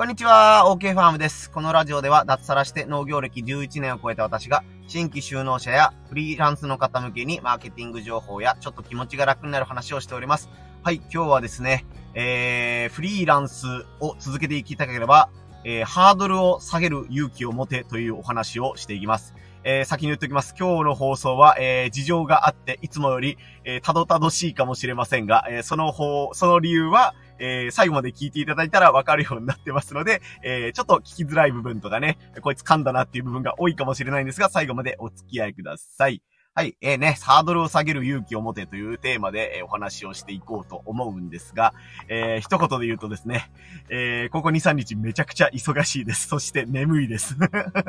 こんにちは、OK ファームです。このラジオでは脱サラして農業歴11年を超えた私が、新規就農者やフリーランスの方向けにマーケティング情報やちょっと気持ちが楽になる話をしております。はい、今日はですね、えー、フリーランスを続けていきたければ、えー、ハードルを下げる勇気を持てというお話をしていきます。えー、先に言っておきます。今日の放送は、えー、事情があって、いつもより、えー、たどたどしいかもしれませんが、えー、その方、その理由は、えー、最後まで聞いていただいたらわかるようになってますので、えー、ちょっと聞きづらい部分とかね、こいつ噛んだなっていう部分が多いかもしれないんですが、最後までお付き合いください。はい、えー、ね、ハードルを下げる勇気を持てというテーマで、え、お話をしていこうと思うんですが、えー、一言で言うとですね、えー、ここ2、3日めちゃくちゃ忙しいです。そして眠いです。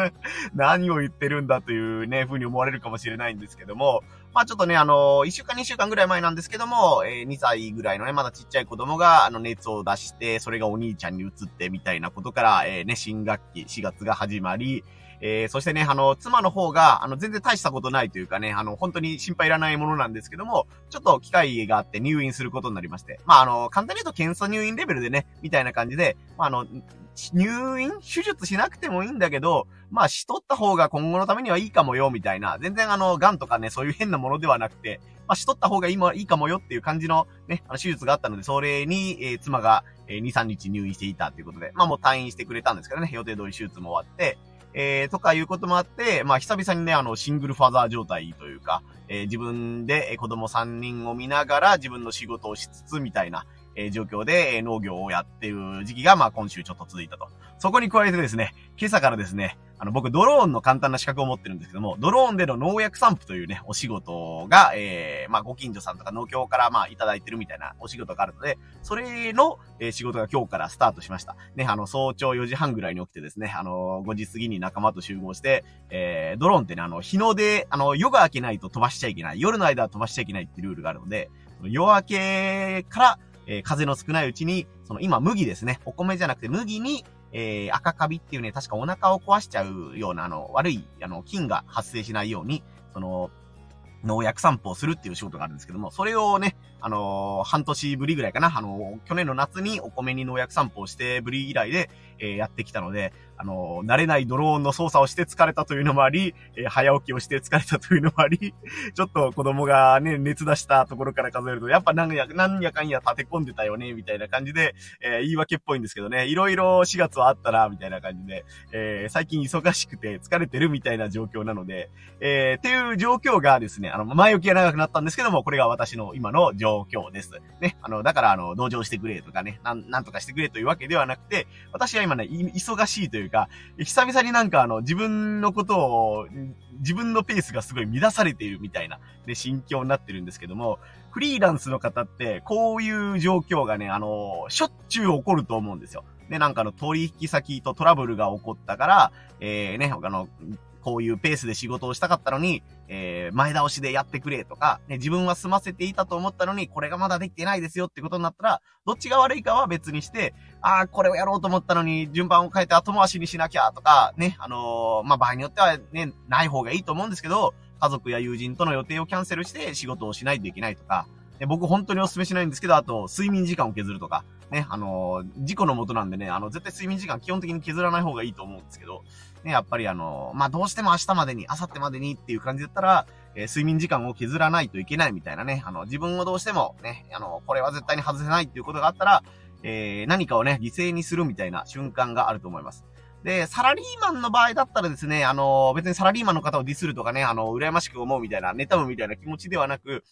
何を言ってるんだというね、風に思われるかもしれないんですけども、まあちょっとね、あのー、1週間2週間ぐらい前なんですけども、えー、2歳ぐらいのね、まだちっちゃい子供が、あの、熱を出して、それがお兄ちゃんに移ってみたいなことから、えー、ね、新学期4月が始まり、えー、そしてね、あの、妻の方が、あの、全然大したことないというかね、あの、本当に心配いらないものなんですけども、ちょっと機会があって入院することになりまして。まあ、あの、簡単に言うと検査入院レベルでね、みたいな感じで、まあ、あの、入院手術しなくてもいいんだけど、まあ、しとった方が今後のためにはいいかもよ、みたいな。全然あの、癌とかね、そういう変なものではなくて、まあ、しとった方がいいいいかもよっていう感じのね、あの、手術があったので、それに、えー、妻が、えー、2、3日入院していたということで、まあもう退院してくれたんですけどね、予定通り手術も終わって、えー、とかいうこともあって、まあ、久々にね、あの、シングルファザー状態というか、えー、自分で子供3人を見ながら自分の仕事をしつつみたいな、え、状況で、農業をやっている時期が、まあ、今週ちょっと続いたと。そこに加えてですね、今朝からですね、あの、僕、ドローンの簡単な資格を持ってるんですけども、ドローンでの農薬散布というね、お仕事が、えー、まあ、ご近所さんとか農協から、まあ、いただいてるみたいなお仕事があるので、それの、え、仕事が今日からスタートしました。ね、あの、早朝4時半ぐらいに起きてですね、あの、5時過ぎに仲間と集合して、えー、ドローンってね、あの、日の出、あの、夜が明けないと飛ばしちゃいけない。夜の間は飛ばしちゃいけないってルールがあるので、夜明けから、えー、風の少ないうちに、その今麦ですね。お米じゃなくて麦に、えー、赤カビっていうね、確かお腹を壊しちゃうような、あの、悪い、あの、菌が発生しないように、その、農薬散布をするっていう仕事があるんですけども、それをね、あのー、半年ぶりぐらいかな、あのー、去年の夏にお米に農薬散布をしてぶり以来で、え、やってきたので、あの慣れないドローンの操作をして疲れたというのもあり、え早起きをして疲れたというのもあり、ちょっと子供がね、熱出したところから数えると、やっぱ何や、何やかんや立て込んでたよね、みたいな感じで、え言い訳っぽいんですけどね、いろいろ4月はあったな、みたいな感じで、え最近忙しくて疲れてるみたいな状況なので、えっていう状況がですね、あの、前置きが長くなったんですけども、これが私の今の状況です。ね、あの、だからあの、同情してくれとかね、なん、なんとかしてくれというわけではなくて、私は今ね、忙しいというか、久々になんかあの、自分のことを、自分のペースがすごい乱されているみたいな、ね、心境になってるんですけども、フリーランスの方って、こういう状況がね、あの、しょっちゅう起こると思うんですよ。で、なんかの取引先とトラブルが起こったから、えー、ね、あの、こういうペースで仕事をしたかったのに、えー、前倒しでやってくれとか、ね、自分は済ませていたと思ったのに、これがまだできてないですよってことになったら、どっちが悪いかは別にして、ああ、これをやろうと思ったのに、順番を変えて後回しにしなきゃとか、ね、あのー、まあ、場合によってはね、ない方がいいと思うんですけど、家族や友人との予定をキャンセルして仕事をしないといけないとか、僕本当にお勧めしないんですけど、あと、睡眠時間を削るとか、ね、あのー、事故のもとなんでね、あの、絶対睡眠時間基本的に削らない方がいいと思うんですけど、ね、やっぱりあのー、まあ、どうしても明日までに、明後日までにっていう感じだったら、えー、睡眠時間を削らないといけないみたいなね、あの、自分をどうしてもね、あの、これは絶対に外せないっていうことがあったら、えー、何かをね、犠牲にするみたいな瞬間があると思います。で、サラリーマンの場合だったらですね、あの、別にサラリーマンの方をディスるとかね、あの、羨ましく思うみたいな、妬むみたいな気持ちではなく、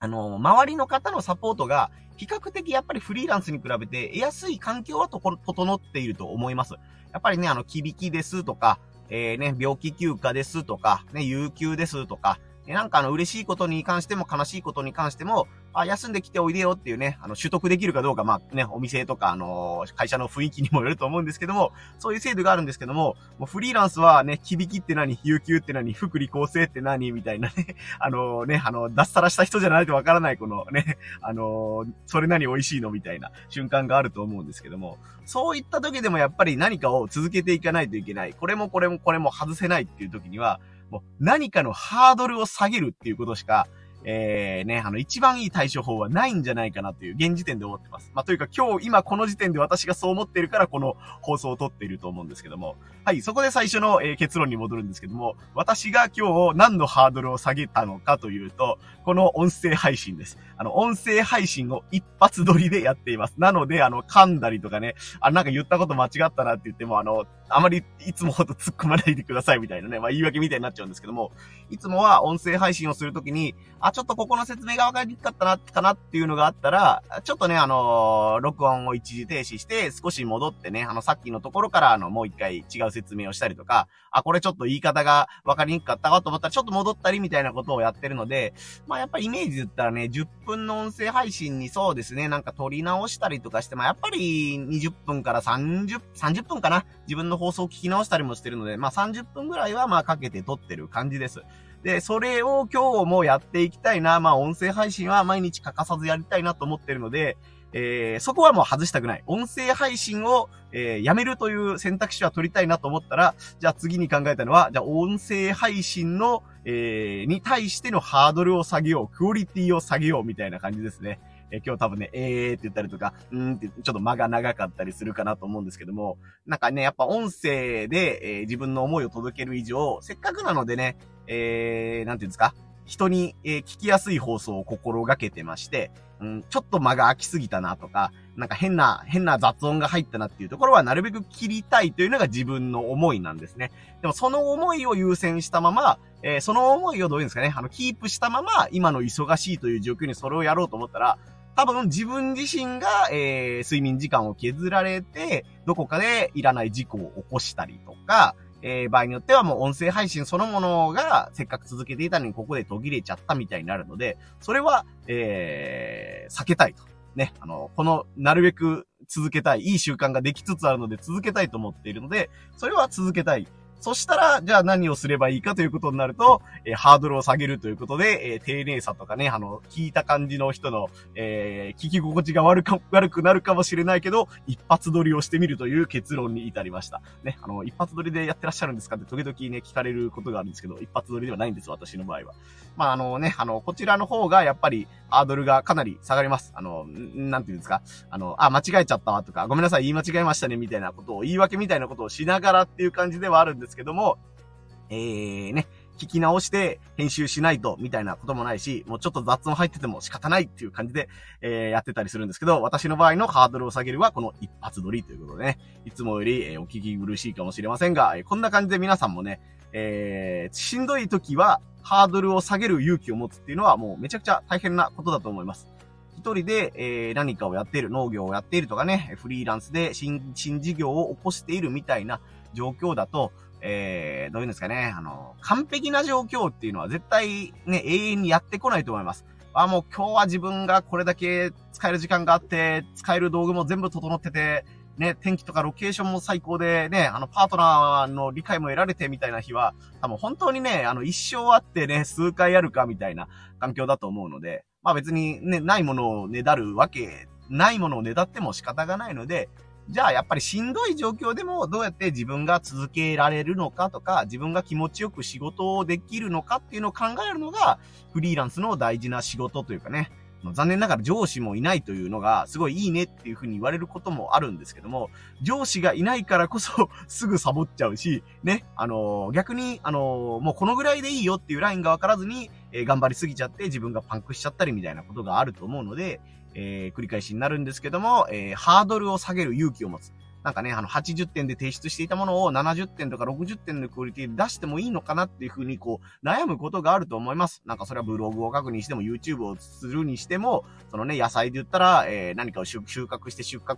あの、周りの方のサポートが、比較的やっぱりフリーランスに比べて、得やすい環境はとこ、整っていると思います。やっぱりね、あの、響きですとか、えー、ね、病気休暇ですとか、ね、有給ですとか、なんかあの、嬉しいことに関しても悲しいことに関しても、あ、休んできておいでよっていうね、あの、取得できるかどうか、まあね、お店とか、あの、会社の雰囲気にもよると思うんですけども、そういう制度があるんですけども、もうフリーランスはね、響きって何、有給って何、福利厚生って何みたいなね、あの、ね、あの、脱サラした人じゃないとわからないこのね、あの、それ何美味しいのみたいな瞬間があると思うんですけども、そういった時でもやっぱり何かを続けていかないといけない。これもこれもこれも外せないっていう時には、もう何かのハードルを下げるっていうことしか、えー、ね、あの、一番いい対処法はないんじゃないかなという現時点で思ってます。まあ、というか今日、今この時点で私がそう思ってるからこの放送を撮っていると思うんですけども。はい、そこで最初の、えー、結論に戻るんですけども、私が今日何のハードルを下げたのかというと、この音声配信です。あの、音声配信を一発撮りでやっています。なので、あの、噛んだりとかね、あ、なんか言ったこと間違ったなって言っても、あの、あまりいつもほど突っ込まないでくださいみたいなね、まあ言い訳みたいになっちゃうんですけども、いつもは音声配信をするときに、あ、ちょっとここの説明がわかりにくかったな、かなっていうのがあったら、ちょっとね、あの、録音を一時停止して、少し戻ってね、あの、さっきのところから、あの、もう一回違う説明をしたりとか、あ、これちょっと言い方がわかりにくかったかと思ったら、ちょっと戻ったりみたいなことをやってるので、まあやっぱりイメージで言ったらね、10分の音声配信にそうですね、なんか撮り直したりとかして、まあやっぱり20分から30、30分かな自分の放送を聞き直したりもしてるので、まあ30分ぐらいはまあかけて撮ってる感じです。で、それを今日もやっていきたいな。まあ音声配信は毎日欠かさずやりたいなと思ってるので、えー、そこはもう外したくない。音声配信を、えー、やめるという選択肢は取りたいなと思ったら、じゃあ次に考えたのは、じゃあ音声配信の、えー、に対してのハードルを下げよう、クオリティを下げようみたいな感じですね。え今日多分ね、えーって言ったりとか、うんってちょっと間が長かったりするかなと思うんですけども、なんかね、やっぱ音声で、えー、自分の思いを届ける以上、せっかくなのでね、えー、なんていうんですか、人に、え、聞きやすい放送を心がけてまして、うん、ちょっと間が空きすぎたなとか、なんか変な、変な雑音が入ったなっていうところはなるべく切りたいというのが自分の思いなんですね。でもその思いを優先したまま、えー、その思いをどういうんですかね、あの、キープしたまま、今の忙しいという状況にそれをやろうと思ったら、多分自分自身が、えー、睡眠時間を削られて、どこかでいらない事故を起こしたりとか、えー、場合によってはもう音声配信そのものがせっかく続けていたのにここで途切れちゃったみたいになるので、それは、えー、避けたいと。ね、あの、この、なるべく続けたい、いい習慣ができつつあるので続けたいと思っているので、それは続けたい。そしたら、じゃあ何をすればいいかということになると、えー、ハードルを下げるということで、えー、丁寧さとかね、あの、聞いた感じの人の、えー、聞き心地が悪か、悪くなるかもしれないけど、一発撮りをしてみるという結論に至りました。ね、あの、一発撮りでやってらっしゃるんですかって時々ね、聞かれることがあるんですけど、一発撮りではないんです、私の場合は。まあ、あのね、あの、こちらの方がやっぱり、ハードルがかなり下がります。あの、なんていうんですか？あの、あ、間違えちゃったとか、ごめんなさい、言い間違えましたね、みたいなことを、言い訳みたいなことをしながらっていう感じではあるんですですけども、えー、ね、聞き直して編集しないと、みたいなこともないし、もうちょっと雑音入ってても仕方ないっていう感じで、えー、やってたりするんですけど、私の場合のハードルを下げるはこの一発撮りということでね、いつもより、えー、お聞き苦しいかもしれませんが、えー、こんな感じで皆さんもね、えー、しんどい時はハードルを下げる勇気を持つっていうのはもうめちゃくちゃ大変なことだと思います。一人で、えー、何かをやっている、農業をやっているとかね、フリーランスで新、新事業を起こしているみたいな状況だと、えー、どういうんですかね、あの、完璧な状況っていうのは絶対ね、永遠にやってこないと思います。あ、もう今日は自分がこれだけ使える時間があって、使える道具も全部整ってて、ね、天気とかロケーションも最高でね、あの、パートナーの理解も得られてみたいな日は、多分本当にね、あの、一生あってね、数回やるかみたいな環境だと思うので、まあ別にね、ないものをねだるわけ、ないものをねだっても仕方がないので、じゃあやっぱりしんどい状況でもどうやって自分が続けられるのかとか、自分が気持ちよく仕事をできるのかっていうのを考えるのが、フリーランスの大事な仕事というかね、残念ながら上司もいないというのが、すごいいいねっていうふうに言われることもあるんですけども、上司がいないからこそ すぐサボっちゃうし、ね、あのー、逆に、あのー、もうこのぐらいでいいよっていうラインがわからずに、えー、頑張りすぎちゃって自分がパンクしちゃったりみたいなことがあると思うので、え繰り返しになるんですけども、えハードルを下げる勇気を持つ。なんかね、あの、80点で提出していたものを70点とか60点のクオリティで出してもいいのかなっていうふうに、こう、悩むことがあると思います。なんかそれはブログを書くにしても、YouTube をするにしても、そのね、野菜で言ったら、えー、何かを収穫して出荷、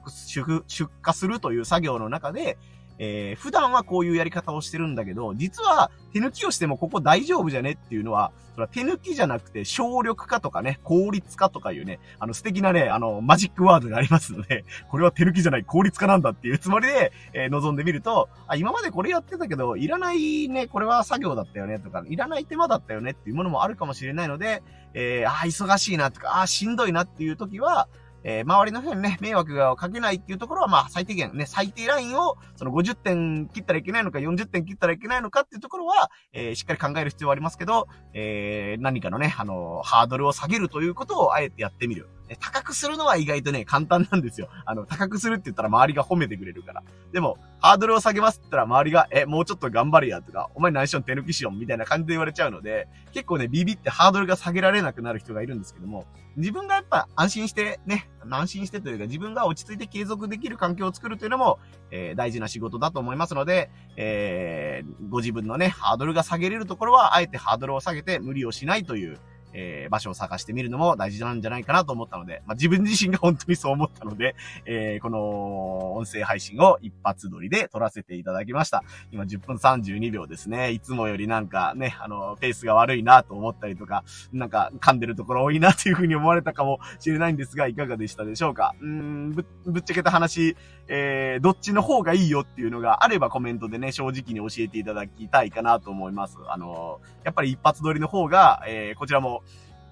出荷するという作業の中で、えー、普段はこういうやり方をしてるんだけど、実は手抜きをしてもここ大丈夫じゃねっていうのは、それは手抜きじゃなくて省力化とかね、効率化とかいうね、あの素敵なね、あの、マジックワードがありますので、これは手抜きじゃない効率化なんだっていうつもりで、えー、望んでみると、あ、今までこれやってたけど、いらないね、これは作業だったよねとか、いらない手間だったよねっていうものもあるかもしれないので、えー、あ、忙しいなとか、あ、しんどいなっていう時は、えー、周りの人にね、迷惑がかけないっていうところは、まあ、最低限ね、最低ラインを、その50点切ったらいけないのか、40点切ったらいけないのかっていうところは、えー、しっかり考える必要はありますけど、えー、何かのね、あの、ハードルを下げるということをあえてやってみる。高くするのは意外とね、簡単なんですよ。あの、高くするって言ったら周りが褒めてくれるから。でも、ハードルを下げますって言ったら周りが、え、もうちょっと頑張れやとか、お前何しよん手抜きしよんみたいな感じで言われちゃうので、結構ね、ビビってハードルが下げられなくなる人がいるんですけども、自分がやっぱ安心してね、安心してというか自分が落ち着いて継続できる環境を作るというのも、えー、大事な仕事だと思いますので、えー、ご自分のね、ハードルが下げれるところは、あえてハードルを下げて無理をしないという、えー、場所を探してみるのも大事なんじゃないかなと思ったので、まあ、自分自身が本当にそう思ったので、えー、この音声配信を一発撮りで撮らせていただきました。今10分32秒ですね。いつもよりなんかね、あの、ペースが悪いなと思ったりとか、なんか噛んでるところ多いなというふうに思われたかもしれないんですが、いかがでしたでしょうか？うん、ぶ、ぶっちゃけた話、えー、どっちの方がいいよっていうのがあればコメントでね、正直に教えていただきたいかなと思います。あの、やっぱり一発撮りの方が、えー、こちらも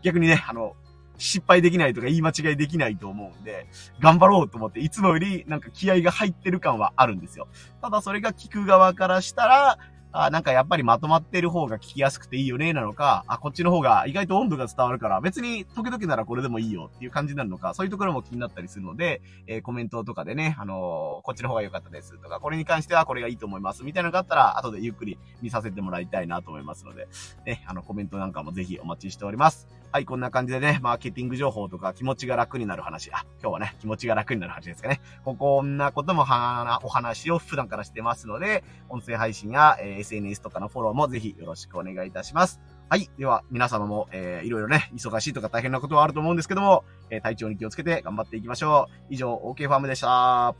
逆にね、あの、失敗できないとか言い間違いできないと思うんで、頑張ろうと思って、いつもよりなんか気合が入ってる感はあるんですよ。ただそれが聞く側からしたら、あなんかやっぱりまとまってる方が聞きやすくていいよね、なのか、あ、こっちの方が意外と温度が伝わるから、別に時々ならこれでもいいよっていう感じになるのか、そういうところも気になったりするので、えー、コメントとかでね、あのー、こっちの方が良かったですとか、これに関してはこれがいいと思いますみたいなのがあったら、後でゆっくり見させてもらいたいなと思いますので、ね、あの、コメントなんかもぜひお待ちしております。はい、こんな感じでね、マーケティング情報とか気持ちが楽になる話。あ、今日はね、気持ちが楽になる話ですかね。ここんなこともはなお話を普段からしてますので、音声配信や、えー、SNS とかのフォローもぜひよろしくお願いいたします。はい。では、皆様も、えー、いろいろね、忙しいとか大変なことはあると思うんですけども、えー、体調に気をつけて頑張っていきましょう。以上、OK ファームでした。